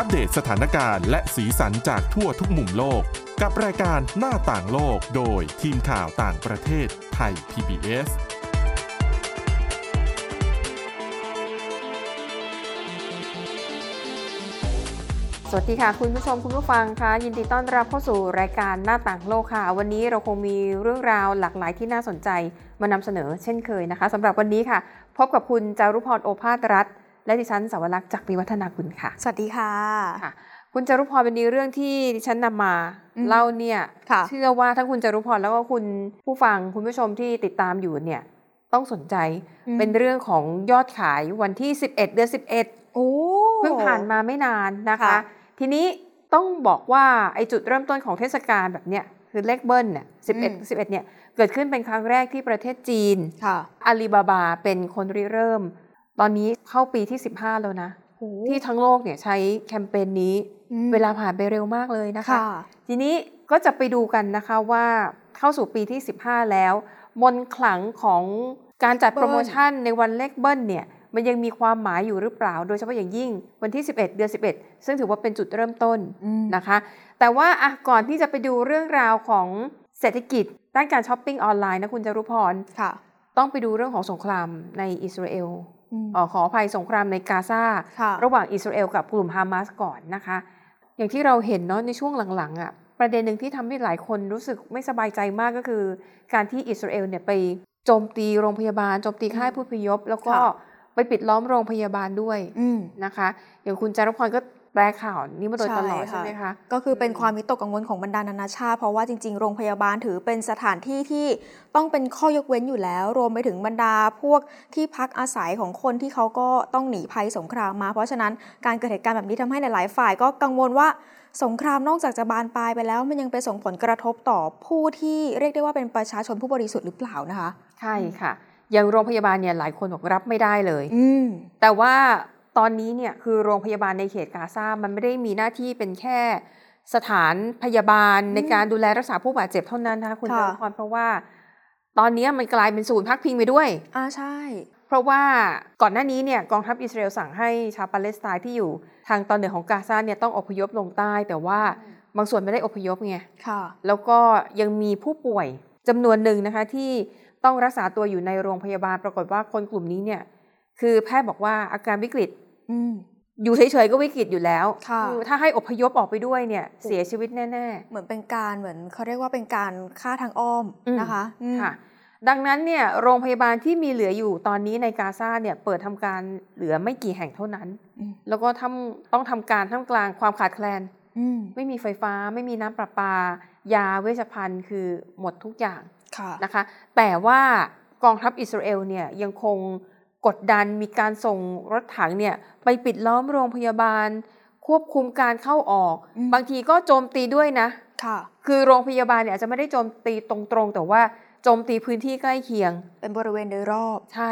อัปเดตสถานการณ์และสีสันจากทั่วทุกมุมโลก กับรายการหน้าต่างโลกโดยทีมข่าวต่างประเทศไทย PBS สวัสดีค่ะ คุณผู้ชมคุณผู้ฟังคะยินดีต้อนรับเข้าสู่รายการหน้าต่างโลกค่ะ วันนี้เราคงมีเรื่องราวหลากหลายที่น่าสนใจมานำเสนอเช่นเคยนะคะสำหรับวันนี้ค่ะ พบกับคุณจารุพรโอภาสรัฐ และดิฉันสาวรักษ์จากปีวัฒนาคุณค่ะ สวัสดีค่ะค่ะ คุณจารุพรเป็นเรื่องที่ดิฉันนำมาอืมเล่าเนี่ยค่ะเชื่อว่าทั้งคุณจารุพรแล้วก็คุณผู้ฟังคุณผู้ชมที่ติดตามอยู่เนี่ยต้องสนใจอืมเป็นเรื่องของยอดขายวันที่ 11 เดือน 11โอ้เพิ่งผ่านมาไม่นานนะคะค่ะทีนี้ต้องบอกว่าไอ้จุดเริ่มต้นของเทศกาลแบบเนี้ยคือเลขเบิ้ลเนี่ย11 11เนี่ยเกิดขึ้นเป็นครั้งแรกที่ประเทศจีนค่ะอาลีบาบาเป็นคนริเริ่ม ตอนนี้เข้าปีที่ 15 แล้วนะโอ้ที่ทั้งโลกเนี่ยใช้แคมเปญนี้อืมเวลาผ่านไปเร็วมากเลยนะคะค่ะทีนี้ก็จะไปดูกันนะคะว่าเข้าสู่ปีที่ 15 แล้ว มนต์ขลังของการจัดเบิ้ลโปรโมชั่นในวันเลขเบิ้ลเนี่ยมันยังมีความหมายอยู่หรือเปล่า โดยเฉพาะอย่างยิ่งวันที่ 11 เดือน 11 ซึ่งถือว่าเป็นจุดเริ่มต้นอืมนะคะ แต่ว่าอะก่อนที่จะไปดูเรื่องราวของเศรษฐกิจด้านการช้อปปิ้งออนไลน์นะคุณจารุพรค่ะต้องไปดูเรื่องของสงครามในอิสราเอลอืมเอ่อ ขออภัยสงครามในกาซาค่ะระหว่างอิสราเอลกับกลุ่มฮามาสก่อนนะคะ อย่างที่เราเห็นเนาะในช่วงหลังๆอะ่ะประเด็นหนึ่งที่ทำให้หลายคนรู้สึกไม่สบายใจมากก็คือ การที่อิสราเอลเนี่ยไปโจมตีโรงพยาบาลโจมตีค่ายผู้พยพ แล้วก็ค่ะไปปิดล้อมโรงพยาบาลด้วยอืมนะคะ อย่างคุณจารุพรก็ แปลข่าวนี้มาโดยตลอดใช่ใช่ไหมคะ ก็คือเป็นความวิตกกังวลของบรรดานานาชาติ เพราะว่าจริง ๆ โรงพยาบาลถือเป็นสถานที่ที่ต้องเป็นข้อยกเว้นอยู่แล้ว รวมไปถึงบรรดาพวกที่พักอาศัยของคนที่เขาก็ต้องหนีภัยสงครามมา เพราะฉะนั้นการเกิดเหตุการณ์แบบนี้ทำให้หลายๆ ฝ่ายก็กังวลว่าสงครามนอกจากจะบานปลายไปแล้ว มันยังไปส่งผลกระทบต่อผู้ที่เรียกได้ว่าเป็นประชาชนผู้บริสุทธิ์หรือเปล่านะคะ ใช่ค่ะอย่างโรงพยาบาลเนี่ยหลายคนบอกรับไม่ได้เลยอืมแต่ว่า ตอนนี้เนี่ยคือโรงพยาบาลในเขตกาซา มันไม่ได้มีหน้าที่เป็นแค่สถานพยาบาลในการดูแลรักษาผู้บาดเจ็บเท่านั้นนะคะคุณค่ะจอมพรเพราะว่า ตอนนี้มันกลายเป็นศูนย์พักพิงไปด้วยอ่าใช่ เพราะว่าก่อนหน้านี้เนี่ยกองทัพอิสราเอลสั่งให้ชาวปาเลสไตน์ที่อยู่ทางตอนเหนือของกาซาเนี่ยต้องอพยพลงใต้ แต่ว่าบางส่วนไม่ได้อพยพไงค่ะ แล้วก็ยังมีผู้ป่วยจำนวนหนึ่งนะคะที่ต้องรักษาตัวอยู่ในโรงพยาบาลปรากฏว่าคนกลุ่มนี้เนี่ยคือแพทย์บอกว่าอาการวิกฤต อืมอยู่เฉยๆก็วิกฤตอยู่แล้วค่ะอถ้าให้อพยพออกไปด้วยเนี่ย เสียชีวิตแน่เหมือนเป็นการเหมือนเขาเรียกว่าเป็นการฆ่าทางอ้อมอืมนะคะอืมๆค่ะดังนั้นเนี่ยโรงพยาบาลที่มีเหลืออยู่ตอนนี้ในกาซาเนี่ยเปิดทำการเหลือไม่กี่แห่งเท่านั้นอืมแล้วก็ทำต้องทำการท่ามกลางความขาดแคลนอืมไม่มีไฟฟ้าไม่มีน้ำประปา ยาเวชภัณฑ์คือหมดทุกอย่างค่ะนะคะ แต่ว่ากองทัพอิสราเอลเนี่ยยังคง กดดันมีการส่งรถถังเนี่ยไปปิดล้อมโรงพยาบาล ควบคุมการเข้าออกอืมบางทีก็โจมตีด้วยนะค่ะ คือโรงพยาบาลเนี่ยอาจจะไม่ได้โจมตีตรงๆ แต่ว่าโจมตีพื้นที่ใกล้เคียง เป็นบริเวณโดยรอบ ใช่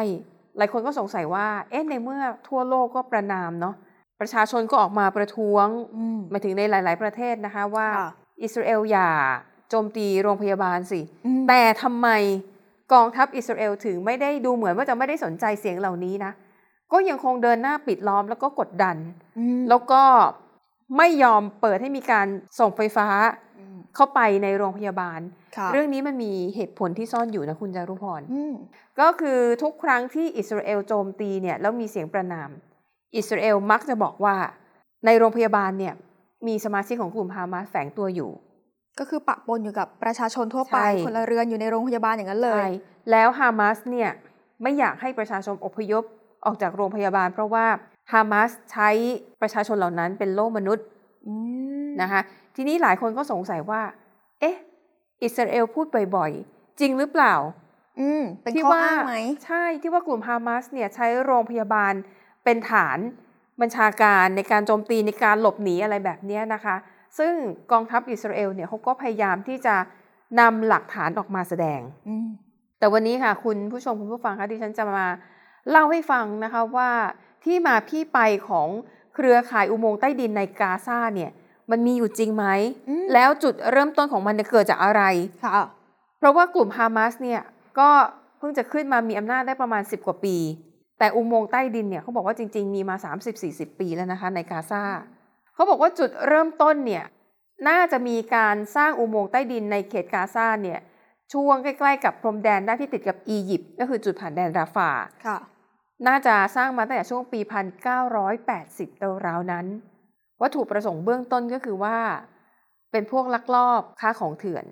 หลายคนก็สงสัยว่าเอ๊ะในเมื่อทั่วโลกก็ประนามเนาะประชาชนก็ออกมาประท้วงอืมหมายถึงในหลาย ๆ ประเทศนะคะว่าค่ะอิสราเอลอย่าโจมตีโรงพยาบาลสิอืมแต่ทำไม กองทัพอิสราเอลถึงไม่ได้ดูเหมือนว่าจะไม่ได้สนใจเสียงเหล่านี้นะ ก็ยังคงเดินหน้าปิดล้อมแล้วก็กดดันอืมแล้วก็ไม่ยอมเปิดให้มีการส่งไฟฟ้าอืมเข้าไปในโรงพยาบาลค่ะเรื่องนี้มันมีเหตุผลที่ซ่อนอยู่นะคุณจารุพรอืมก็คือทุกครั้งที่อิสราเอลโจมตีเนี่ยแล้วมีเสียงประนาม อิสราเอลมักจะบอกว่าในโรงพยาบาลเนี่ยมีสมาชิกของกลุ่มฮามาสแฝงตัวอยู่ ก็คือปะปนอยู่กับประชาชนทั่วไป ใช่ คนละเรือนอยู่ในโรงพยาบาลอย่างนั้นเลยใช่แล้วฮามาสเนี่ยไม่อยากให้ประชาชนอพยพออกจากโรงพยาบาล เพราะว่าฮามาสใช้ประชาชนเหล่านั้นเป็นโล่มนุษย์อืมนะคะทีนี้หลายคนก็สงสัยว่า เอ๊ะ อิสราเอลพูดบ่อยๆ จริงหรือเปล่า อืมเป็นที่ข้อว่าอ้างไหม ใช่ที่ว่ากลุ่มฮามาสเนี่ยใช้โรงพยาบาลเป็นฐานบัญชาการในการโจมตีในการหลบหนีอะไรแบบเนี้ยนะคะ ซึ่งกองทัพอิสราเอลเนี่ยเขาก็พยายามที่จะนำหลักฐานออกมาแสดงอืมแต่วันนี้ค่ะ คุณผู้ชมคุณผู้ฟังคะที่ฉันจะมาเล่าให้ฟังนะคะว่าที่มาที่ไปของเครือข่ายอุโมงค์ใต้ดินในกาซาเนี่ย มันมีอยู่จริงไหมอืมแล้วจุดเริ่มต้นของมันเนี่ยเกิดจากอะไรค่ะเพราะว่ากลุ่มฮามาสเนี่ยก็เพิ่งจะขึ้นมามีอำนาจได้ประมาณ 10 กว่าปี แต่อุโมงค์ใต้ดินเนี่ยเขาบอกว่าจริง ๆ มีมา 30-40 ปีแล้วนะคะในกาซา เขาบอกว่าจุดเริ่มต้นเนี่ยน่าจะมีการสร้างอุโมงค์ใต้ดินในเขตกาซาเนี่ยช่วงใกล้ๆกับพรมแดนด้านที่ติดกับอียิปต์ก็คือจุดผ่านแดนราฟาค่ะน่าจะสร้างมาตั้งแต่ช่วงปี 1980ราวๆนั้น วัตถุประสงค์เบื้องต้นก็คือว่า เป็นพวกลักลอบค้าของเถื่อน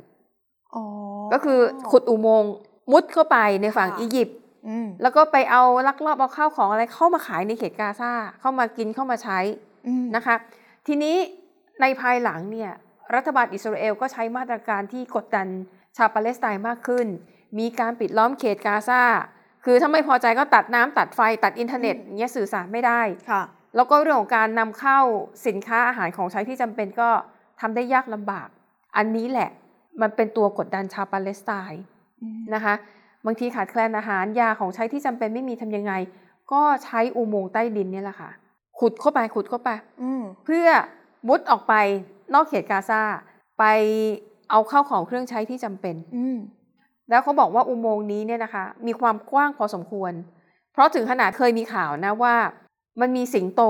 อ๋อก็คือขุดอุโมงค์มุดเข้าไปในฝั่งค่ะอียิปต์อืมแล้วก็ไปเอาลักลอบเอาข้าวของอะไรเข้ามาขายในเขตกาซาเข้ามากินเข้ามาใช้อืมนะคะ ทีนี้ในภายหลังเนี่ยรัฐบาลอิสราเอลก็ใช้มาตรการที่กดดันชาวปาเลสไตน์มากขึ้น มีการปิดล้อมเขตกาซาคือถ้าไม่พอใจก็ตัดน้ำตัดไฟตัดอินเทอร์เน็ตอย่างเงี้ยสื่อสารไม่ได้ค่ะ แล้วก็เรื่องของการนำเข้าสินค้าอาหารของใช้ที่จำเป็นก็ทำได้ยากลำบาก อันนี้แหละมันเป็นตัวกดดันชาวปาเลสไตน์อืมนะคะ บางทีขาดแคลนอาหารยาของใช้ที่จำเป็นไม่มีทำยังไง ก็ใช้อุโมงค์ใต้ดินเนี่ยแหละค่ะ ขุดเข้าไปขุดเข้าไปอืมเพื่อมุดออกไปนอกเขตกาซาไปเอาข้าวของเครื่องใช้ที่จำเป็นอืมแล้วเขาบอกว่าอุโมงค์นี้เนี่ยนะคะ มีความกว้างพอสมควร เพราะถึงขนาดเคยมีข่าวนะว่า มันมีสิงโต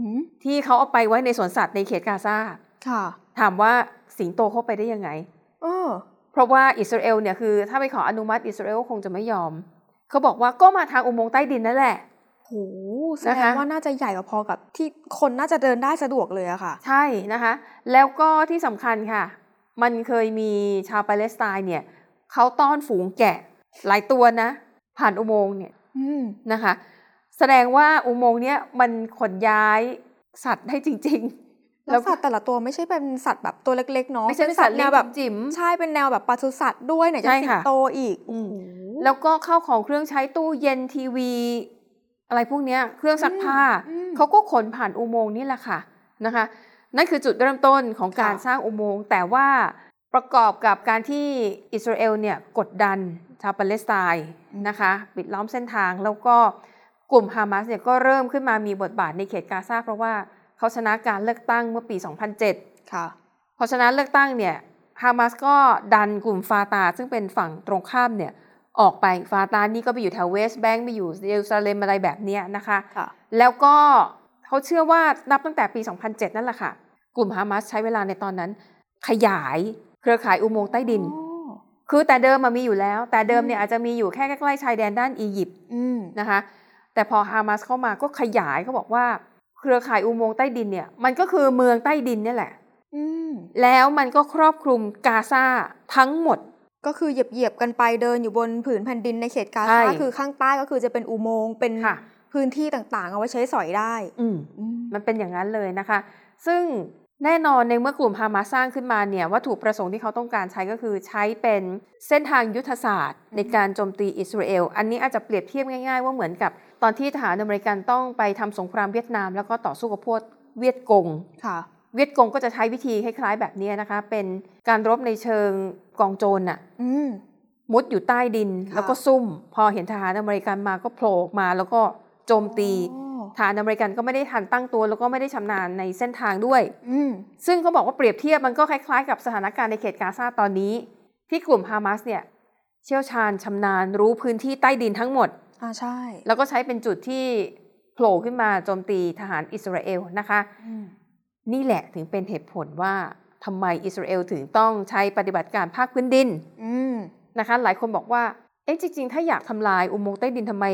อืมที่เขาเอาไปไว้ในสวนสัตว์ในเขตกาซาค่ะ ถามว่าสิงโตเข้าไปได้ยังไงเออเพราะว่าอิสราเอลเนี่ยคือ ถ้าไปขออนุมัติอิสราเอลคงจะไม่ยอม เขาบอกว่าก็มาทางอุโมงค์ใต้ดินนั่นแหละ โหแสดนะคะงว่าน่าจะใหญ่กว่าพอกับที่คนน่าจะเดินได้สะดวกเลยอะค่ะ ใช่นะคะ แล้วก็ที่สำคัญค่ะ มันเคยมีชาวปาเลสไตน์เนี่ยเขาต้อนฝูงแกะหลายตัวนะ ผ่านอุโมงค์เนี่ยอืมนะคะ แสดงว่าอุโมงค์เนี้ยมันขนย้ายสัตว์ได้จริง ๆ แล้วสัตว์แต่ละตัวไม่ใช่เป็นสัตว์แบบตัวเล็กๆเนาะไม่ใช่เป็นสัตว์แนวแบบจิ๋มใช่เป็นแนวแบบปศุสัตว์ด้วยไหนจะใช่สิงค่ะโตอีกอืมโอ้โหแล้วก็เข้าของเครื่องใช้ตู้เย็นทีวี อะไรพวกเนี้ยเครื่องซักผ้าอืมเขาก็ขนผ่านอุโมงค์นี่แหละค่ะนะคะ นั่นคือจุดเริ่มต้นของการค่ะสร้างอุโมงค์ แต่ว่าประกอบกับการที่อิสราเอลเนี่ยกดดันชาวปาเลสไตน์นะคะปิดล้อมเส้นทางแล้วก็กลุ่มฮามาสเนี่ยก็เริ่มขึ้นมามีบทบาทในเขตกาซาเพราะว่าเขาชนะการเลือกตั้งเมื่อปี 2007 ค่ะพอชนะเลือกตั้งเนี่ยฮามาสก็ดันกลุ่มฟาตาซึ่งเป็นฝั่งตรงข้ามเนี่ย ออกไปฟาตานี่ก็ไปอยู่แถวเวสต์แบงก์ไปอยู่เยรูซาเล็มอะไรแบบเนี้ยนะคะค่ะแล้วก็เขาเชื่อว่านับตั้งแต่ปี 2007 นั่นแหละค่ะ กลุ่มฮามาสใช้เวลาในตอนนั้น ขยายเครือข่ายอุโมงค์ใต้ดินอ๋อคือแต่เดิมมันมีอยู่แล้ว แต่เดิมเนี่ยอืมอาจจะมีอยู่แค่ใกล้ๆชายแดนด้านอียิปต์อืมนะคะ แต่พอฮามาสเข้ามาก็ขยายเขาบอกว่า เครือข่ายอุโมงค์ใต้ดินเนี่ยมันก็คือเมืองใต้ดินเนี่ยแหละอืมแล้วมันก็ครอบคลุมกาซาทั้งหมด ก็คือเหยียบเหยียบๆกันไปเดินอยู่บนผืนแผ่นดินในเขตกาใช่ซาคือข้างใต้ก็คือจะเป็นอุโมงค์เป็นค่ะพื้นที่ต่างๆ เอาไว้ใช้สอยได้ อืมอืมมันเป็นอย่างนั้นเลยนะคะ ซึ่งแน่นอนในเมื่อกลุ่มฮามาสสร้างขึ้นมาเนี่ยวัตถุประสงค์ที่เขาต้องการใช้ก็คือใช้เป็นเส้นทางยุทธศาสตร์ ในการโจมตีอิสราเอล อันนี้อาจจะเปรียบเทียบง่ายๆ ว่าเหมือนกับ ตอนที่ทหารอเมริกันต้องไปทำสงครามเวียดนาม แล้วก็ต่อสู้กับพวกเวียดกงค่ะ เวียดกงก็จะใช้วิธีคล้ายๆแบบนี้นะคะ เป็นการรบในเชิงกองโจรน่ะอืมมุดอยู่ใต้ดินค่ะแล้วก็ซุ่ม พอเห็นทหารอเมริกันมาก็โผล่ออกมา แล้วก็โจมตีอ๋อทหารอเมริกันก็ไม่ได้ทันตั้งตัว แล้วก็ไม่ได้ชำนาญในเส้นทางด้วยอืมซึ่งเขาบอกว่าเปรียบเทียบมันก็คล้ายๆ กับสถานการณ์ในเขตกาซาตอนนี้ ที่กลุ่มฮามาสเนี่ยเชี่ยวชาญชำนาญรู้พื้นที่ใต้ดินทั้งหมดอ่าใช่ แล้วก็ใช้เป็นจุดที่โผล่ขึ้นมาโจมตีทหารอิสราเอลนะคะอืม นี่แหละถึงเป็นเหตุผลว่าทำไมอิสราเอลถึงต้องใช้ปฏิบัติการภาคพื้นดินอืมนะคะ หลายคนบอกว่า เอ๊ะจริง ๆ ถ้าอยากทำลายอุโมงค์ใต้ดินทำไม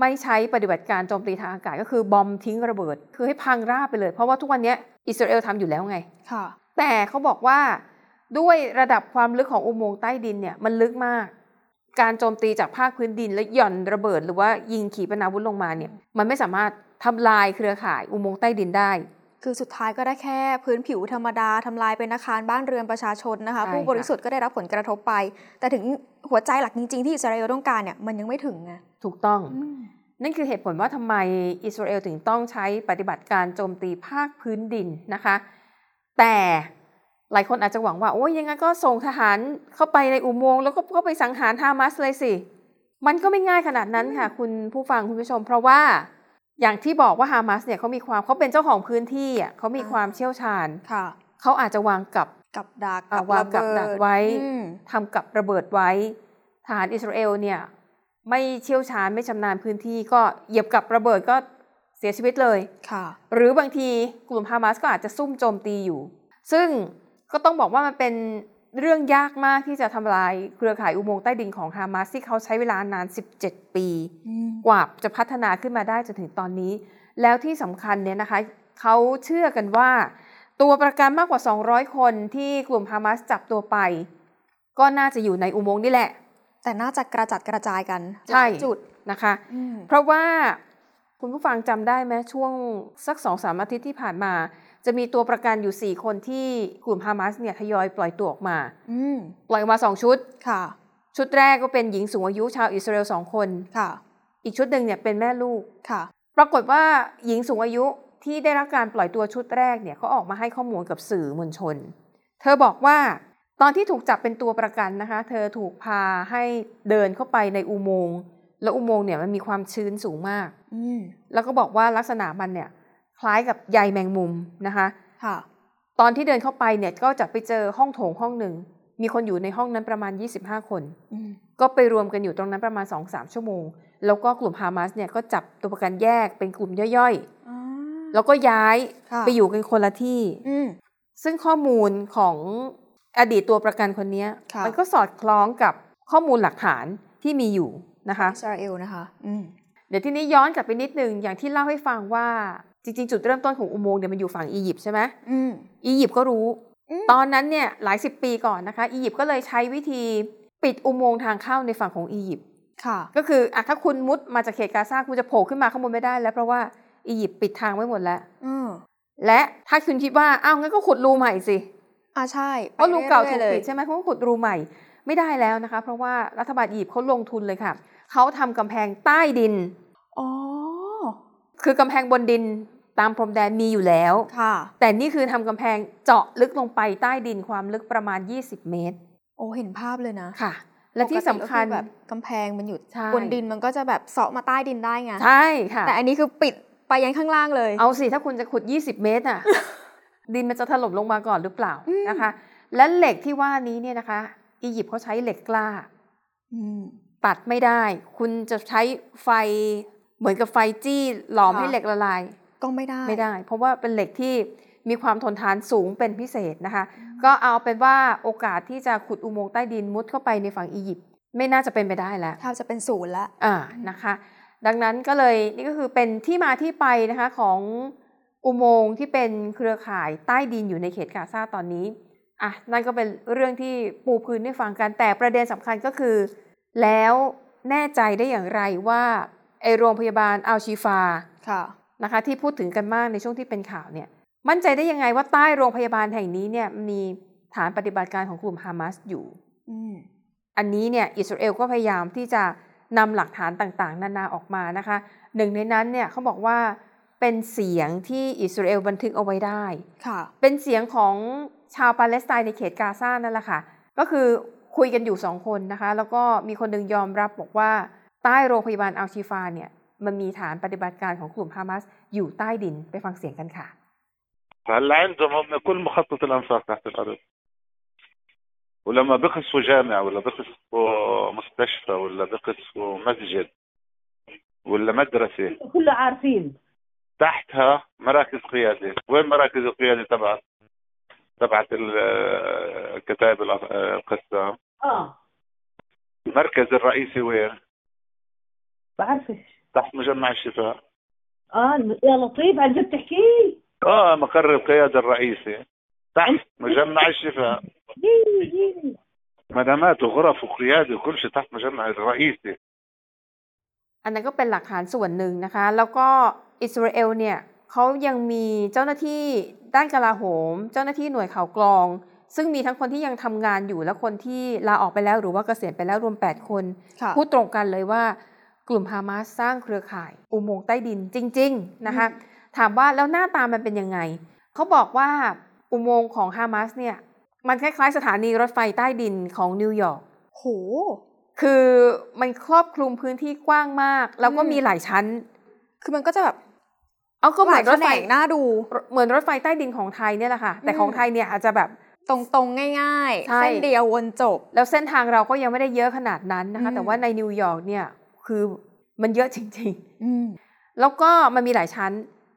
ไม่ใช้ปฏิบัติการโจมตีทางอากาศก็คือบอมทิ้งระเบิด คือให้พังราบไปเลย เพราะว่าทุกวันนี้อิสราเอลทำอยู่แล้วไงค่ะแต่เขาบอกว่าด้วยระดับความลึกของอุโมงค์ใต้ดินเนี่ยมันลึกมาก การโจมตีจากภาคพื้นดินและหย่อนระเบิด หรือว่ายิงขีปนาวุธลงมาเนี่ยมันไม่สามารถทำลายเครือข่ายอุโมงค์ใต้ดินได้ คือสุดท้ายก็ได้แค่พื้นผิวธรรมดาทำลายเป็นอาคารบ้านเรือนประชาชนนะคะใช่ผู้ค่ะบริสุทธิ์ก็ได้รับผลกระทบไป แต่ถึงหัวใจหลักจริง ๆ ที่อิสราเอลต้องการเนี่ยมันยังไม่ถึงไงถูกต้องอืมนั่นคือเหตุผลว่าทำไมอิสราเอลถึงต้องใช้ปฏิบัติการโจมตีภาคพื้นดินนะคะ แต่หลายคนอาจจะหวังว่าโอ้ยยังไงก็ส่งทหารเข้าไปในอุโมงค์แล้วก็เข้าไปสังหารฮามาสเลยสิ มันก็ไม่ง่ายขนาดนั้นค่ะ คุณผู้ฟังคุณผู้ชม เพราะว่า อย่างที่บอกว่าฮามาสเนี่ยเขามีความเขาเป็นเจ้าของพื้นที่อะเขามีความเชี่ยวชาญค่ะเขาอาจจะวางกับกับดักอะกับวางระกับเบิดักดไว้อืมทำกับระเบิดไว้ทหารอิสราเอลเนี่ยไม่เชี่ยวชาญไม่ชำนาญพื้นที่ก็เหยียบกับระเบิดก็เสียชีวิตเลยค่ะ หรือบางทีกลุ่มฮามาสก็อาจจะซุ่มโจมตีอยู่ ซึ่งก็ต้องบอกว่ามันเป็น เรื่องยากมากที่จะทำลายเครือข่ายอุโมงค์ใต้ดินของฮามาสที่เขาใช้เวลานาน 17 ปี กว่าจะพัฒนาขึ้นมาได้จนถึงตอนนี้ แล้วที่สำคัญเนี่ยนะคะเขาเชื่อกันว่า ตัวประกันมากกว่า 200 คนที่กลุ่มฮามาสจับตัวไป ก็น่าจะอยู่ในอุโมงค์นี่แหละ แต่น่าจะกระจัดกระจายกันใช่หลายจุดนะคะอืมเพราะว่าคุณผู้ฟังจำได้ไหมช่วงสักสองสามอาทิตย์ที่ผ่านมา จะมีตัวประกันอยู่ 4 คนที่กลุ่มฮามาสเนี่ยทยอยปล่อยตัวออกมาอืมปล่อยออกมา2ชุดค่ะ ชุดแรกก็เป็นหญิงสูงอายุชาวอิสราเอลสองคนค่ะ อีกชุดหนึ่งเนี่ยเป็นแม่ลูกค่ะ ปรากฏว่าหญิงสูงอายุที่ได้รับการปล่อยตัวชุดแรกเนี่ยเขาออกมาให้ข้อมูลกับสื่อมวลชน เธอบอกว่าตอนที่ถูกจับเป็นตัวประกันนะคะ เธอถูกพาให้เดินเข้าไปในอุโมงค์แล้วอุโมงค์เนี่ยมันมีความชื้นสูงมากอืมแล้วก็บอกว่าลักษณะมันเนี่ย คล้ายกับใยแมงมุมนะคะค่ะตอนที่เดินเข้าไปเนี่ยก็จะไปเจอห้องโถงห้องหนึ่ง มีคนอยู่ในห้องนั้นประมาณ 25 คนอืมก็ไปรวมกันอยู่ตรงนั้นประมาณ 2-3 ชั่วโมง แล้วก็กลุ่มฮามาสเนี่ยก็จับตัวประกันแยกเป็นกลุ่มย่อยอ่าๆแล้วก็ย้ายค่ะไปอยู่กันคนละที่อืมซึ่งข้อมูลของอดีตตัวประกันคนเนี้ยค่ะมันก็สอดคล้องกับข้อมูลหลักฐานที่มีอยู่นะคะอิสราเอลนะคะอืมเดี๋ยวทีนี้ย้อนกลับไปนิดนึงอย่างที่เล่าให้ฟังว่า จริงๆ จุดเริ่มต้นของอุโมงค์เนี่ยมันอยู่ฝั่งอียิปต์ใช่ไหมอืมอียิปต์ก็รู้อืมตอนนั้นเนี่ยหลายสิบปีก่อนนะคะ อียิปต์ก็เลยใช้วิธีปิดอุโมงค์ทางเข้าในฝั่งของอียิปต์ค่ะก็คืออะถ้าคุณมุดมาจากเขตกาซาคุณจะโผล่ขึ้นมาข้างบนไม่ได้แล้วเพราะว่าอียิปต์ปิดทางไว้หมดแล้วอืมและถ้าคุณคิดว่าอ้าวงั้นก็ขุดรูใหม่สิอ่าใช่เพราะรูเก่าถูกเลยปิดใช่ไหมเขาก็ขุดรูใหม่ไม่ได้แล้วนะคะ เพราะว่ารัฐบาลอียิปต์เขาลงทุนเลยค่ะเขาทำกำแพงใต้ดินอ๋อ คือกำแพงบนดินตามพรมแดนมีอยู่แล้ว ค่ะ แต่นี่คือทำกำแพงเจาะลึกลงไปใต้ดินความลึกประมาณ 20 เมตร โอ้เห็นภาพเลยนะค่ะ และที่สำคัญปกติก็อแบบกำแพงมันอยู่ใช่ บนดินมันก็จะแบบเสาะมาใต้ดินได้ไง ใช่ค่ะ แต่อันนี้คือปิดไปยันข้างล่างเลย เอาสิถ้าคุณจะขุด 20 เมตรน่ะ ดินมันจะถล่มลงมาก่อนหรือเปล่าอืม นะคะ และเหล็กที่ว่านี้เนี่ยนะคะ อียิปต์เขาใช้เหล็กกล้า อืม ตัดไม่ได้ คุณจะใช้ไฟ เหมือนกับไฟจี้หลอมค่ะให้เหล็กละลาย ก็ไม่ได้ไม่ได้ เพราะว่าเป็นเหล็กที่มีความทนทานสูงเป็นพิเศษนะคะ ก็เอาเป็นว่าโอกาสที่จะขุดอุโมงค์ใต้ดินมุดเข้าไปในฝั่งอียิปต์ไม่น่าจะเป็นไปได้แล้วแทบจะเป็นศูนย์ละอ่านะคะ ดังนั้นก็เลยนี่ก็คือเป็นที่มาที่ไปนะคะของอุโมงค์ที่เป็นเครือข่ายใต้ดินอยู่ในเขตกาซาตอนนี้อะนั่นก็เป็นเรื่องที่ปูพื้นให้ฟังกันแต่ประเด็นสำคัญก็คือ แล้วแน่ใจได้อย่างไรว่า ไอโรงพยาบาลอัลชีฟาค่ะนะคะที่พูดถึงกันมากในช่วงที่เป็นข่าวเนี่ยมั่นใจได้ยังไงว่าใต้โรงพยาบาลแห่งนี้เนี่ยมีฐานปฏิบัติการของกลุ่มฮามาสอยู่อืมอันนี้เนี่ยอิสราเอลก็พยายามที่จะนำหลักฐานต่างๆ นานาออกมานะคะหนึ่งในนั้นเนี่ยเขาบอกว่าเป็นเสียงที่อิสราเอลบันทึกเอาไว้ได้ค่ะ เป็นเสียงของชาวปาเลสไตน์ในเขตกาซานั่นแหละค่ะ ก็คือคุยกันอยู่สองคนนะคะ แล้วก็มีคนหนึ่งยอมรับบอกว่า ใต้โรงพยาบาลอัลชีฟาเนี่ยมันมีฐานปฏิบัติการของกลุ่มฮามาสอยู่ใต้ดินไปฟังเสียงกันค่ะ هلا عندهم هم كل مخطط الانفاق تحت الارض ولما بقصفوا جامع ولا بقصفوا مستشفى ولا بقصفوا مسجد ولا مدرسه كله عارفين تحتها مراكز قياده وين مراكز القياده تبعت تبعت ال- كتائب الأ- القسام اه المركز الرئيسي وين بعرفش تحت مجمع الشفاء اه الم- يا لطيف عن جد تحكي اه مقر القياده الرئيسي تحت مجمع الشفاء جيني جيني مدامات وغرف وقياده وكل شيء تحت مجمع الرئيسي อันนั้นก็เป็นหลักฐานส่วนหนึ่งนะคะ แล้วก็อิสราเอลเนี่ยเขายังมีเจ้าหน้าที่ด้านกลาโหม เจ้าหน้าที่หน่วยข่าวกรอง ซึ่งมีทั้งคนที่ยังทำงานอยู่และคนที่ลาออกไปแล้วหรือว่าเกษียณไปแล้วรวม 8 คน ค่ะ พูดตรงกันเลยว่า กลุ่มฮามาสสร้างเครือข่ายอุโมงค์ใต้ดินจริง ๆ นะคะ ถามว่าแล้วหน้าตามันเป็นยังไง เขาบอกว่าอุโมงค์ของฮามาสเนี่ย มันคล้ายๆสถานีรถไฟใต้ดินของนิวยอร์กโห คือมันครอบคลุมพื้นที่กว้างมาก แล้วก็อืมมีหลายชั้น คือมันก็จะแบบ เอาก็เหหมืลาอยนรถแขไฟนงน่าดู เหมือนรถไฟใต้ดินของไทยเนี่ยแหละค่ะ แต่อืมของไทยเนี่ยอาจจะแบบตรงๆ ง่ายใช่ๆเส้นเดียววนจบ แล้วเส้นทางเราก็ยังไม่ได้เยอะขนาดนั้นนะคะอืมแต่ว่าในนิวยอร์กเนี่ย คือมันเยอะจริงอืมๆแล้วก็มันมีหลายชั้น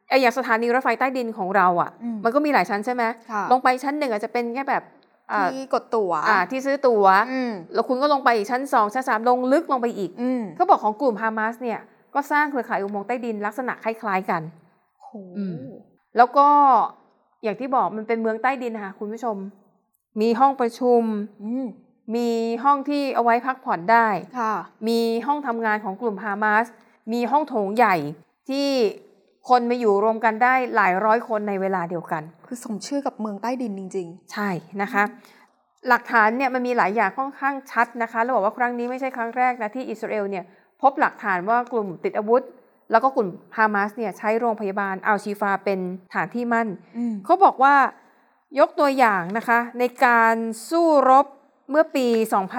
ไอ้อย่างสถานีรถไฟใต้ดินของเราอะอืมมันก็มีหลายชั้นใช่ไหมค่ะลงไปชั้นหนึ่งอาจจะเป็นแค่แบบอ่าที่กดตั๋วอ่าที่ซื้อตั๋วอืมแล้วคุณก็ลงไปอีกชั้นสองชั้นสามลงลึกลงไปอีกอืมเขาบอกของกลุ่มฮามาสเนี่ยก็สร้างเครือข่ายอุโมงค์ใต้ดินลักษณะคล้ายๆกันโหอืมแล้วก็อย่างที่บอกมันเป็นเมืองใต้ดินนะคะคุณผู้ชม มีห้องประชุมอื มมีห้องที่เอาไว้พักผ่อนได้ค่ะมีห้องทำงานของกลุ่มฮามาส มีห้องโถงใหญ่ที่คนมาอยู่รวมกันได้หลายร้อยคนในเวลาเดียวกัน คือสมชื่อกับเมืองใต้ดินจริงใช่นะคะ หลักฐานเนี่ยมันมีหลายอย่างค่อนข้างชัดนะคะแล้วบอกว่าครั้งนี้ไม่ใช่ครั้งแรกนะที่อิสราเอลเนี่ยพบหลักฐานว่ากลุ่มติดอาวุธ แล้วก็กลุ่มฮามาสเนี่ยใช้โรงพยาบาลอัลชีฟาเป็นฐานที่มั่นๆอืมเขาบอกว่ายกตัวอย่างนะคะในการสู้รบ เมื่อปี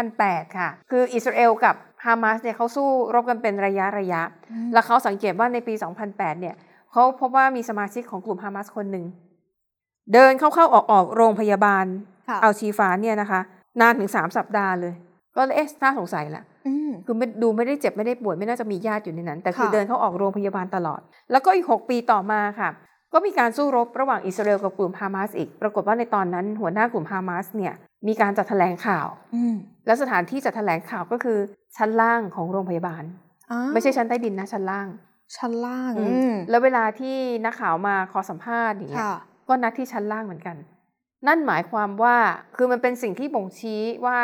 2008 ค่ะ คืออิสราเอลกับฮามาสเนี่ยเขาสู้รบกันเป็นระยะระยะอืมแล้วเขาสังเกตว่าในปี 2008 เนี่ยเขาพบว่ามีสมาชิกของกลุ่มฮามาสคนหนึ่ง เดินเข้าๆออกๆโรงพยาบาลค่ะอัลชีฟาเนี่ยนะคะ นานถึง 3 สัปดาห์เลย ก็เลยเอ๊ะน่าสงสัยละอืมคือไม่ดูไม่ได้เจ็บไม่ได้ป่วยไม่น่าจะมีญาติอยู่ในนั้น แต่คือค่ะเดินเข้าออกโรงพยาบาลตลอด แล้วก็อีก 6 ปีต่อมาค่ะ ก็มีการสู้รบระหว่างอิสราเอลกับกลุ่มฮามาสอีก ปรากฏว่าในตอนนั้นหัวหน้ากลุ่มฮามาสเนี่ย มีการจัดแถลงข่าวอืมและสถานที่จัดแถลงข่าวก็คือชั้นล่างของโรงพยาบาลอ้าวไม่ใช่ชั้นใต้ดินนะชั้นล่าง ชั้นล่างอืมอืมแล้วเวลาที่นักข่าวมาขอสัมภาษณ์อย่างเงี้ยค่ะก็นัดที่ชั้นล่างเหมือนกัน นั่นหมายความว่าคือมันเป็นสิ่งที่บ่งชี้ว่า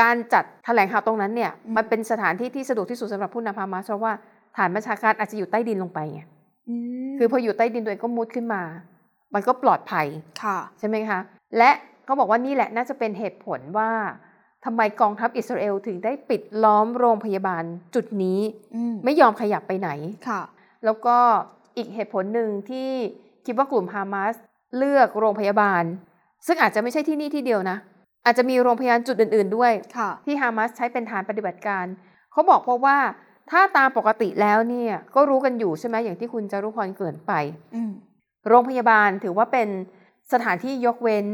การจัดแถลงข่าวตรงนั้นเนี่ยอืมมันเป็นสถานที่ที่สะดวกที่สุดสำหรับผู้นำฮามาสเพราะว่าฐานบัญชาการอาจจะอยู่ใต้ดินลงไปไงอืมคือพออยู่ใต้ดินตัวเองก็มุดขึ้นมา มันก็ปลอดภัยค่ะใช่ไหมคะ และ เขาบอกว่านี่แหละน่าจะเป็นเหตุผลว่าทำไมกองทัพอิสราเอลถึงได้ปิดล้อมโรงพยาบาลจุดนี้อืมไม่ยอมขยับไปไหนค่ะ แล้วก็อีกเหตุผลหนึ่งที่คิดว่ากลุ่มฮามาสเลือกโรงพยาบาล ซึ่งอาจจะไม่ใช่ที่นี่ที่เดียวนะ อาจจะมีโรงพยาบาลจุดอื่น ๆ ด้วยค่ะที่ฮามาสใช้เป็นฐานปฏิบัติการ เขาบอกเพราะว่าถ้าตามปกติแล้วเนี่ยก็รู้กันอยู่ใช่ไหมอย่างที่คุณจารุพรเกริ่นไปอืมโรงพยาบาลถือว่าเป็นสถานที่ยกเว้น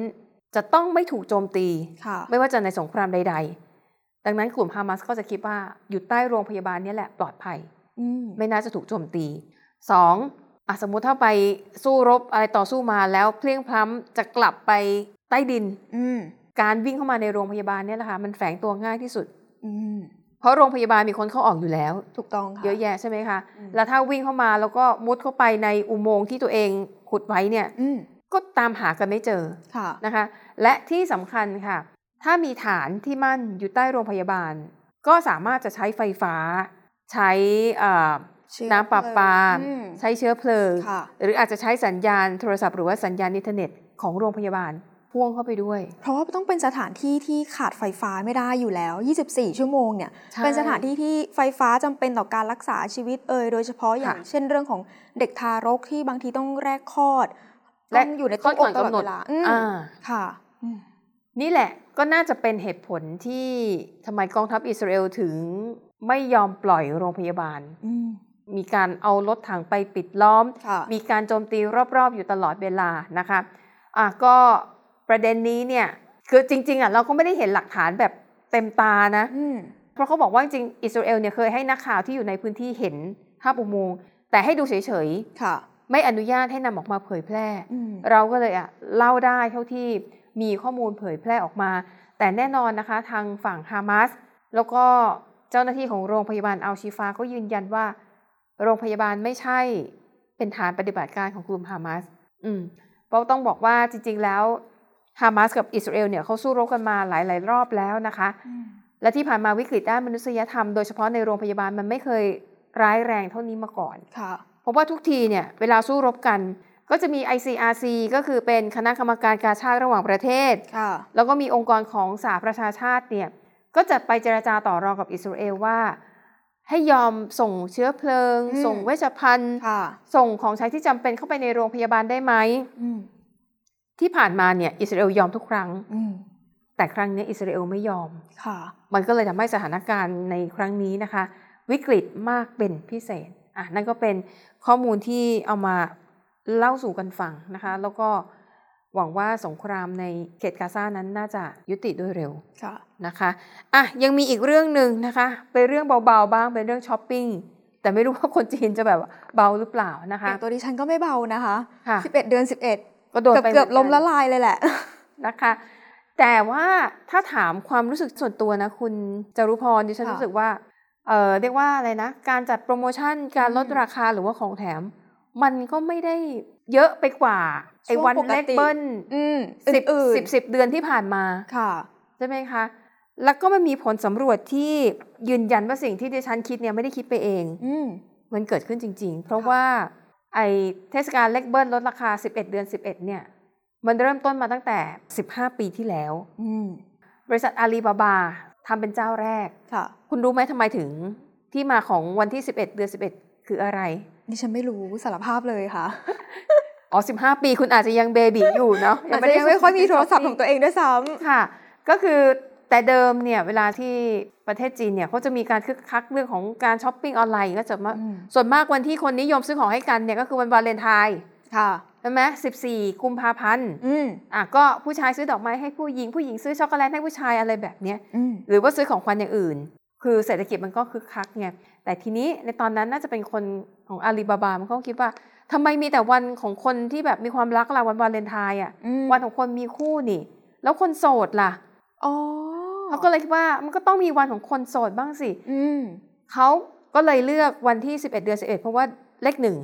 จะต้องไม่ถูกโจมตีค่ะไม่ว่าจะในสงครามใด ๆ ดังนั้นกลุ่มฮามาสก็จะคิดว่าอยู่ใต้โรงพยาบาลเนี้แหละปลอดภัยอืมไม่น่าจะถูกโจมตีสองอะสมมุติถ้าไปสู้รบอะไรต่อสู้มาแล้วเพลียงพล้ำจะกลับไปใต้ดินอืมการวิ่งเข้ามาในโรงพยาบาลเนี่ยแหละค่ะมันแฝงตัวง่ายที่สุดอืมเพราะโรงพยาบาลมีคนเข้าออกอยู่แล้ว ถูกต้องค่ะเยอะแยะใช่ไหมคะอืมแล้วถ้าวิ่งเข้ามาแล้วก็มุดเข้าไปในอุโมงค์ที่ตัวเองขุดไว้เนี่ยอืมก็ตามหากันไม่เจอค่ะนะคะ และที่สำคัญค่ะ ถ้ามีฐานที่มั่นอยู่ใต้โรงพยาบาล ก็สามารถจะใช้ไฟฟ้า ใช้อ่าเชื้อน้ำประปาอืมใช้เชื้อเพลิงค่ะหรืออาจจะใช้สัญญาณโทรศัพท์หรือว่าสัญญาณอินเทอร์เน็ตของโรงพยาบาลพ่วงเข้าไปด้วย เพราะว่าต้องเป็นสถานที่ที่ขาดไฟฟ้าไม่ได้อยู่แล้ว 24 ชั่วโมงเนี่ยใช่เป็นสถานที่ที่ไฟฟ้าจำเป็นต่อการรักษาชีวิตเอ่ย โดยเฉพาะอย่างค่ะเช่นเรื่องของเด็กทารกที่บางทีต้องแรกคลอดและต้องอยู่ในคลตู้อดอบก่อนตลอดกำหนดเวลาอืมอ่าค่ะอืม นี่แหละก็น่าจะเป็นเหตุผลที่ทำไมกองทัพอิสราเอลถึงไม่ยอมปล่อยโรงพยาบาลอืมมีการเอารถถังไปปิดล้อมค่ะมีการโจมตีรอบๆ อยู่ตลอดเวลานะคะอะก็ประเด็นนี้เนี่ยคือจริง ๆอะเราก็ไม่ได้เห็นหลักฐานแบบเต็มตานะอืมเพราะเขาบอกว่าจริงๆอิสราเอลเนี่ยเคยให้นักข่าวที่อยู่ในพื้นที่เห็นภาพอุโมงค์แต่ให้ดูเฉยค่ะๆไม่อนุญาตให้นำออกมาเผยแพร่อืมเราก็เลยอะเล่าได้เท่าที่ มีข้อมูลเผยแพร่ออกมา แต่แน่นอนนะคะทางฝั่งฮามาสแล้วก็เจ้าหน้าที่ของโรงพยาบาลอัลชิฟาก็ยืนยันว่า โรงพยาบาลไม่ใช่เป็นฐานปฏิบัติการของกลุ่มฮามาสอืมเพราะต้องบอกว่าจริง ๆ แล้วฮามาสกับอิสราเอลเนี่ยเขาสู้รบกันมาหลาย ๆ รอบแล้วนะคะอืมและที่ผ่านมาวิกฤตด้านมนุษยธรรมโดยเฉพาะในโรงพยาบาลมันไม่เคยร้ายแรงเท่านี้มาก่อนค่ะเพราะว่าทุกทีเนี่ยเวลาสู้รบกัน ก็จะมี ICRC ก็คือเป็นคณะกรรมการการชาติระหว่างประเทศค่ะแล้วก็มีองค์กรของสหประชาชาติเนี่ย ก็จะไปเจรจาต่อรองกับอิสราเอลว่า ให้ยอมส่งเชื้อเพลิงอืมส่งเวชภัณฑ์ค่ะส่งของใช้ที่จำเป็นเข้าไปในโรงพยาบาลได้ไหมอืมที่ผ่านมาเนี่ยอิสราเอลยอมทุกครั้งอืมแต่ครั้งนี้อิสราเอลไม่ยอมค่ะมันก็เลยทำให้สถานการณ์ในครั้งนี้นะคะ วิกฤตมากเป็นพิเศษอะนั่นก็เป็นข้อมูลที่เอามา เล่าสู่กันฟังนะคะ แล้วก็หวังว่าสงครามในเขตกาซานั้นน่าจะยุติโดยเร็วค่ะนะคะอะยังมีอีกเรื่องหนึ่งนะคะเป็นเรื่องเบาๆบ้างเป็นเรื่องช้อปปิ้งแต่ไม่รู้ว่าคนจีนจะแบบเบาหรือเปล่านะคะอย่างตัวดิฉันก็ไม่เบานะคะค่ะ11 เดือน 11 ก็โดนเกือบไปเกือบหนนล้มละลายเลยแหละนะคะ แต่ว่าถ้าถามความรู้สึกส่วนตัวนะ คุณจารุพรดิฉันค่ะรู้สึกว่าเออเรียกว่าอะไรนะ การจัดโปรโมชั่นการลดอืมราคาหรือว่าของแถม มันก็ไม่ได้เยอะไปกว่าไอ้ช่วงวันปกเล็กติเบิ้ลอืมสิบอื่นๆสิบสิบเดือนที่ผ่านมาค่ะใช่ไหมคะ แล้วก็มันมีผลสำรวจที่ยืนยันว่าสิ่งที่ดิฉันคิดเนี่ยไม่ได้คิดไปเองอืมมันเกิดขึ้นจริง ๆ เพราะค่ะว่าไอเทศกาลเล็กเบิ้ลลดราคา 11 เดือน 11 เนี่ย มันเริ่มต้นมาตั้งแต่ 15 ปีที่แล้วอืมบริษัทอาลีบาบาทำเป็นเจ้าแรก ค่ะ คุณรู้ไหมทำไมถึงที่มาของวันที่ 11 เดือน 11 คืออะไร ดิฉันไม่รู้สารภาพเลยค่ะ อ๋อ15ปีคุณอาจจะยังเบบีอยู่เนาะอาจจะยังไม่ค่อยมีโทรศัพท์ของตัวเองด้วยซ้ำค่ะ ก็คือแต่เดิมเนี่ยเวลาที่ประเทศจีนเนี่ยเขาจะมีการคึกคักเรื่องของการช้อปปิ้งออนไลน์ก็จะมาอืมส่วนมากวันที่คนนิยมซื้อของให้กันเนี่ยก็คือวันวาเลนไทน์ค่ะใช่ไหม14กุมภาพันธ์อืมอะก็ผู้ชายซื้อดอกไม้ให้ผู้หญิงผู้หญิงซื้อช็อกโกแลตให้ผู้ชายอะไรแบบเนี้ยอืมหรือว่าซื้อของขวัญอย่างอื่น คือเศรษฐกิจมันก็คึกคักไงแต่ทีนี้ในตอนนั้นน่าจะเป็นคน ของอาลีบาบา มันก็คิดว่าทำไมมีแต่วันของคนที่แบบมีความรักล่ะวันวาเลนไทน์อะอืมวันของคนมีคู่นี่ แล้วคนโสดล่ะอ๋อเขาก็เลยคิดว่ามันก็ต้องมีวันของคนโสดบ้างสิอืมเขาก็เลยเลือกวันที่ 11 เดือน 11 เพราะว่าเลขหนึ่ง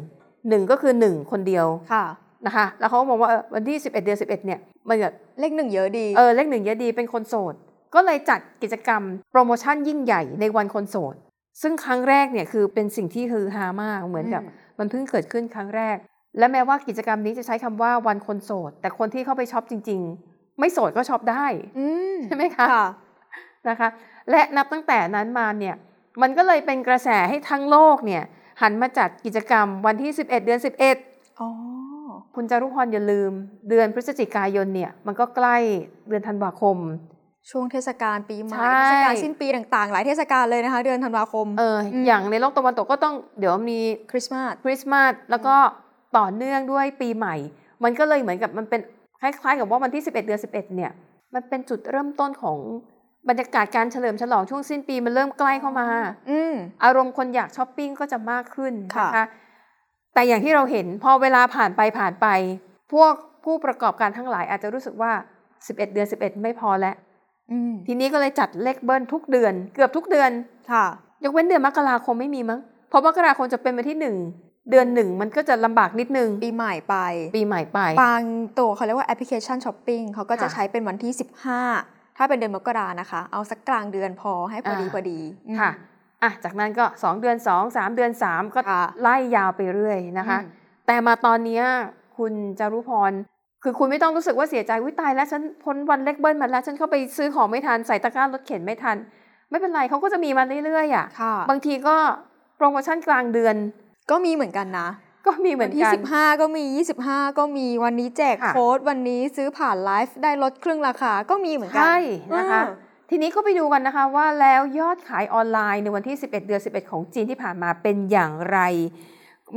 หนึ่งก็คือหนึ่งคนเดียวค่ะนะคะ แล้วเขาก็มองว่าเออวันที่ 11 เดือน 11 เนี่ยมันแบบเลขหนึ่งเยอะดีเออเลขหนึ่งเยอะดีเป็นคนโสด ก็เลยจัดกิจกรรมโปรโมชั่นยิ่งใหญ่ในวันคนโสด ซึ่งครั้งแรกเนี่ยคือเป็นสิ่งที่ฮือฮามากเหมือนกับอืมมันเพิ่งเกิดขึ้นครั้งแรก และแม้ว่ากิจกรรมนี้จะใช้คำว่าวันคนโสด แต่คนที่เข้าไปช็อปจริง ๆ ไม่โสดก็ช็อปได้อืมใช่ไหมคะค่ะนะคะ และนับตั้งแต่นั้นมาเนี่ยมันก็เลยเป็นกระแสให้ทั้งโลกเนี่ยหันมาจัดกิจกรรมวันที่ 11 เดือน 11อ๋อคุณจารุพรอย่าลืม เดือนพฤศจิกายนเนี่ยมันก็ใกล้เดือนธันวาคม ช่วงเทศกาลปีใหม่ใช่เทศกาลสิ้นปีต่างๆ หลายเทศกาลเลยนะคะ เดือนธันวาคมเอออมอย่างในโลกตะวันตกก็ต้องเดี๋ยวมีคริสต์มาสคริสต์มาสแล้วก็ต่อเนื่องด้วยปีใหม่ มันก็เลยเหมือนกับมันเป็นคล้ายๆ กับว่าวันที่ 11 เดือน 11 เนี่ย มันเป็นจุดเริ่มต้นของบรรยากาศการเฉลิมฉลองช่วงสิ้นปีมันเริ่มใกล้เข้ามาอืมอารมณ์คนอยากช้อปปิ้งก็จะมากขึ้นค่ะนะคะแต่อย่างที่เราเห็นพอเวลาผ่านไปผ่านไป พวกผู้ประกอบการทั้งหลายอาจจะรู้สึกว่า 11 เดือน 11 ไม่พอแล้วอืม ทีนี้ก็เลยจัดเลขเบิ้ลทุกเดือน เกือบทุกเดือนค่ะ ยกเว้นเดือนมกราคมไม่มีมั้งเพราะมกราคมจะเป็นวันที่หนึ่งเดือนหนึ่งมันก็จะลำบากนิดนึง ปีใหม่ไป ปีใหม่ไปบางตัวเขาเรียกว่าแอปพลิเคชันช้อปปิ้งเขาก็จะค่ะใช้เป็นวันที่ 15 ถ้าเป็นเดือนมกรานะคะ เอาสักกลางเดือนพอให้พอดีอ่าพอดีอืมค่ะอะจากนั้นก็ 2 เดือน 2 3 เดือน 3 ก็ค่ะไล่ยาวไปเรื่อยนะคะอืมแต่มาตอนเนี้ยคุณจารุพร คือคุณไม่ต้องรู้สึกว่าเสียใจวิตายแล้วฉันพ้นวันเล็กเบิ้ลมาแล้ว ฉันเข้าไปซื้อของไม่ทันใส่ตะกร้ารถเข็นไม่ทัน ไม่เป็นไรเขาก็จะมีมาเรื่อยๆอะค่ะบางทีก็โปรโมชั่นกลางเดือน ก็มีเหมือนกันนะ ก็มีเหมืวัอนนที่กัน15ก็มี25ก็มีวันนี้แจกค่ะโค้ดวันนี้ซื้อผ่านไลฟ์ได้ลดครึ่งราคาก็มีเหมือนกัใช่นะคะอืมทีนี้ก็ไปดูกันนะคะว่าแล้วยอดขายออนไลน์ในวันที่ 11 เดือน 11 ของจีนที่ผ่านมาเป็นอย่างไร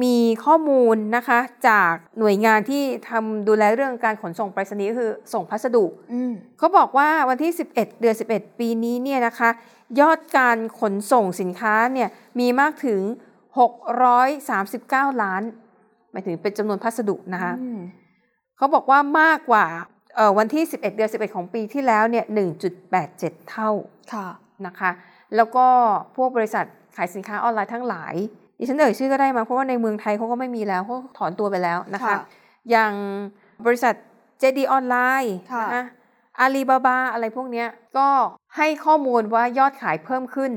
มีข้อมูลนะคะจากหน่วยงานที่ทำดูแลเรื่องการขนส่งไปรษณีย์ก็คือส่งพัสดุอืมเขาบอกว่าวันที่ 11 เดือน 11 ปีนี้เนี่ยนะคะ ยอดการขนส่งสินค้าเนี่ยมีมากถึง 639 ล้านหมายถึงเป็นจำนวนพัสดุนะคะอืมเขาบอกว่ามากกว่าเอ่อวันที่ 11 เดือน 11 ของปีที่แล้วเนี่ย 1.87 เท่าค่ะนะคะ แล้วก็พวกบริษัทขายสินค้าออนไลน์ทั้งหลาย ดิฉันเอ่ยชื่อก็ได้มาเพราะว่าในเมืองไทยเขาก็ไม่มีแล้วเขาถอนตัวไปแล้วนะคะค่ะอย่างบริษัท JD ออนไลน์ค่ะนะคะอาลีบาบาอะไรพวกเนี้ยก็ให้ข้อมูลว่ายอดขายเพิ่มขึ้น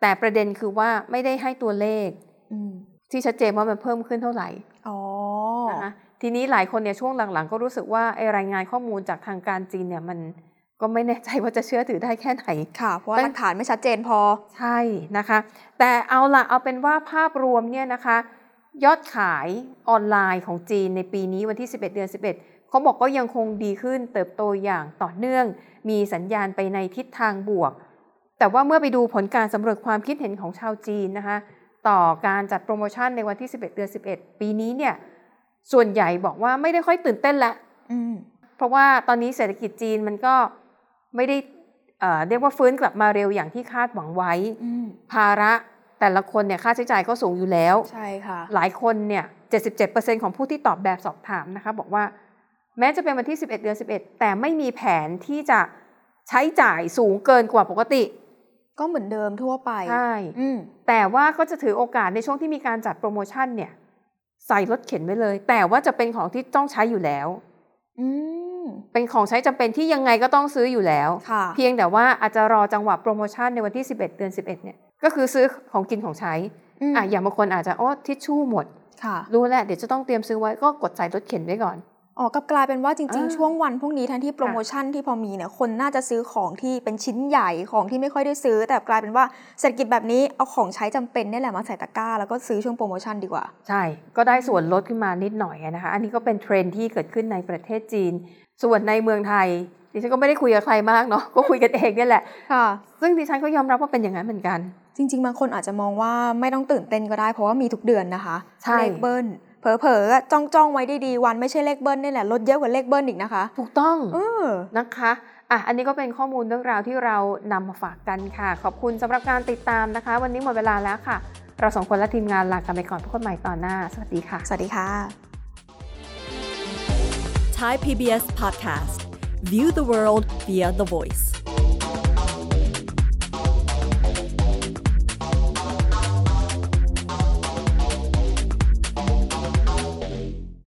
แต่ประเด็นคือว่าไม่ได้ให้ตัวเลขอืมที่ชัดเจนว่ามันเพิ่มขึ้นเท่าไหร่อ๋อนะคะทีนี้หลายคนเนี่ยช่วงหลังๆ ก็รู้สึกว่าไอรายงานข้อมูลจากทางการจีนเนี่ยมัน ก็ไม่แน่ใจว่าจะเชื่อถือได้แค่ไหน ค่ะ เพราะว่าตั้หงลักฐานไม่ชัดเจนพอ ใช่นะคะ แต่เอาละเอาเป็นว่าภาพรวมเนี่ยนะคะ ยอดขายออนไลน์ของจีนในปีนี้วันที่ 11 เดือน 11 เขาบอกก็ยังคงดีขึ้นเติบโตอย่างต่อเนื่อง มีสัญญาณไปในทิศทางบวก แต่ว่าเมื่อไปดูผลการสำรวจความคิดเห็นของชาวจีนนะคะ ต่อการจัดโปรโมชั่นในวันที่ 11 เดือน 11 ปีนี้เนี่ย ส่วนใหญ่บอกว่าไม่ได้ค่อยตื่นเต้นละอืมเพราะว่าตอนนี้เศรษฐกิจจีนมันก็ ไม่ได้เอ่อเรียกว่าฟื้นกลับมาเร็วอย่างที่คาดหวังไว้อืมภาระแต่ละคนเนี่ยค่าใช้จ่ายก็สูงอยู่แล้ว ใช่ค่ะ หลายคนเนี่ย 77%ของผู้ที่ตอบแบบสอบถามนะคะบอกว่า แม้จะเป็นวันที่ 11 เดือน 11 แต่ไม่มีแผนที่จะใช้จ่ายสูงเกินกว่าปกติ ก็เหมือนเดิมทั่วไป ใช่อืมแต่ว่าก็จะถือโอกาสในช่วงที่มีการจัดโปรโมชั่นเนี่ย ใส่รถเข็นไว้เลย แต่ว่าจะเป็นของที่ต้องใช้อยู่แล้ว อืม เป็นของใช้จำเป็นที่ยังไงก็ต้องซื้ออยู่แล้วค่ะเพียงแต่ว่าอาจจะรอจังหวะโปรโมชั่นในวันที่ 11 เดือน 11 เนี่ย ก็คือซื้อของกินของใช้มอะอย่างบางคนอาจจะโอ้ทิชชู่หมดค่ะรู้แล้วเดี๋ยวจะต้องเตรียมซื้อไว้ก็กดใส่รถเข็นไว้ก่อน อ๋อกลับกลายเป็นว่าจริงอ่าๆช่วงวันพวกนี้แทนที่โปรโมชั่นที่พอมีเนี่ยคนน่าจะซื้อของที่เป็นชิ้นใหญ่ของที่ไม่ค่อยได้ซื้อ แต่กลายเป็นว่าเศรษฐกิจแบบนี้เอาของใช้จำเป็นเนี่ยแหละมาใส่ตะกร้า แล้วก็ซื้อช่วงโปรโมชั่นดีกว่า ใช่ ก็ได้ส่วนลดขึ้นมานิดหน่อยนะคะ อันนี้ก็เป็นเทรนด์ที่เกิดขึ้นในประเทศจีน ส่วนในเมืองไทยดิฉันก็ไม่ได้คุยกับใครมากเนาะก็คุยกันเองเนี่ยแหละค่ะ ซึ่งดิฉันก็ยอมรับว่าเป็นอย่างนั้นเหมือนกัน จริง ๆ บางคนอาจจะมองว่าไม่ต้องตื่นเต้นก็ได้เพราะว่ามีทุกเดือนนะคะใช่เลขเบิ้ล เผลอๆอะจ้องจ้องๆไว้ดีๆวันไม่ใช่เลขเบิ้ลนี่แหละลดเยอะกว่าเลขเบิ้ลอีกนะคะ ถูกต้องเออนะคะอะอันนี้ก็เป็นข้อมูลเรื่องราวที่เรานำมาฝากกันค่ะ ขอบคุณสำหรับการติดตามนะคะ วันนี้หมดเวลาแล้วค่ะ เราสองคนและทีมงานลากันไปก่อนพบกันใหม่ตอนหน้า สวัสดีค่ะ สวัสดีค่ะ Thai PBS podcast. View the world via the voice.